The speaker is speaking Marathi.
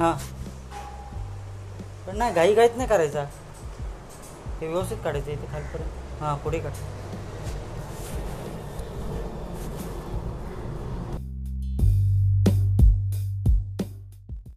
हां. पण नाही घाई घाईत नाही करायचा. हे व्यवस्थित काढायचं इथे खालीपर्यंत. हां पुढे काढ.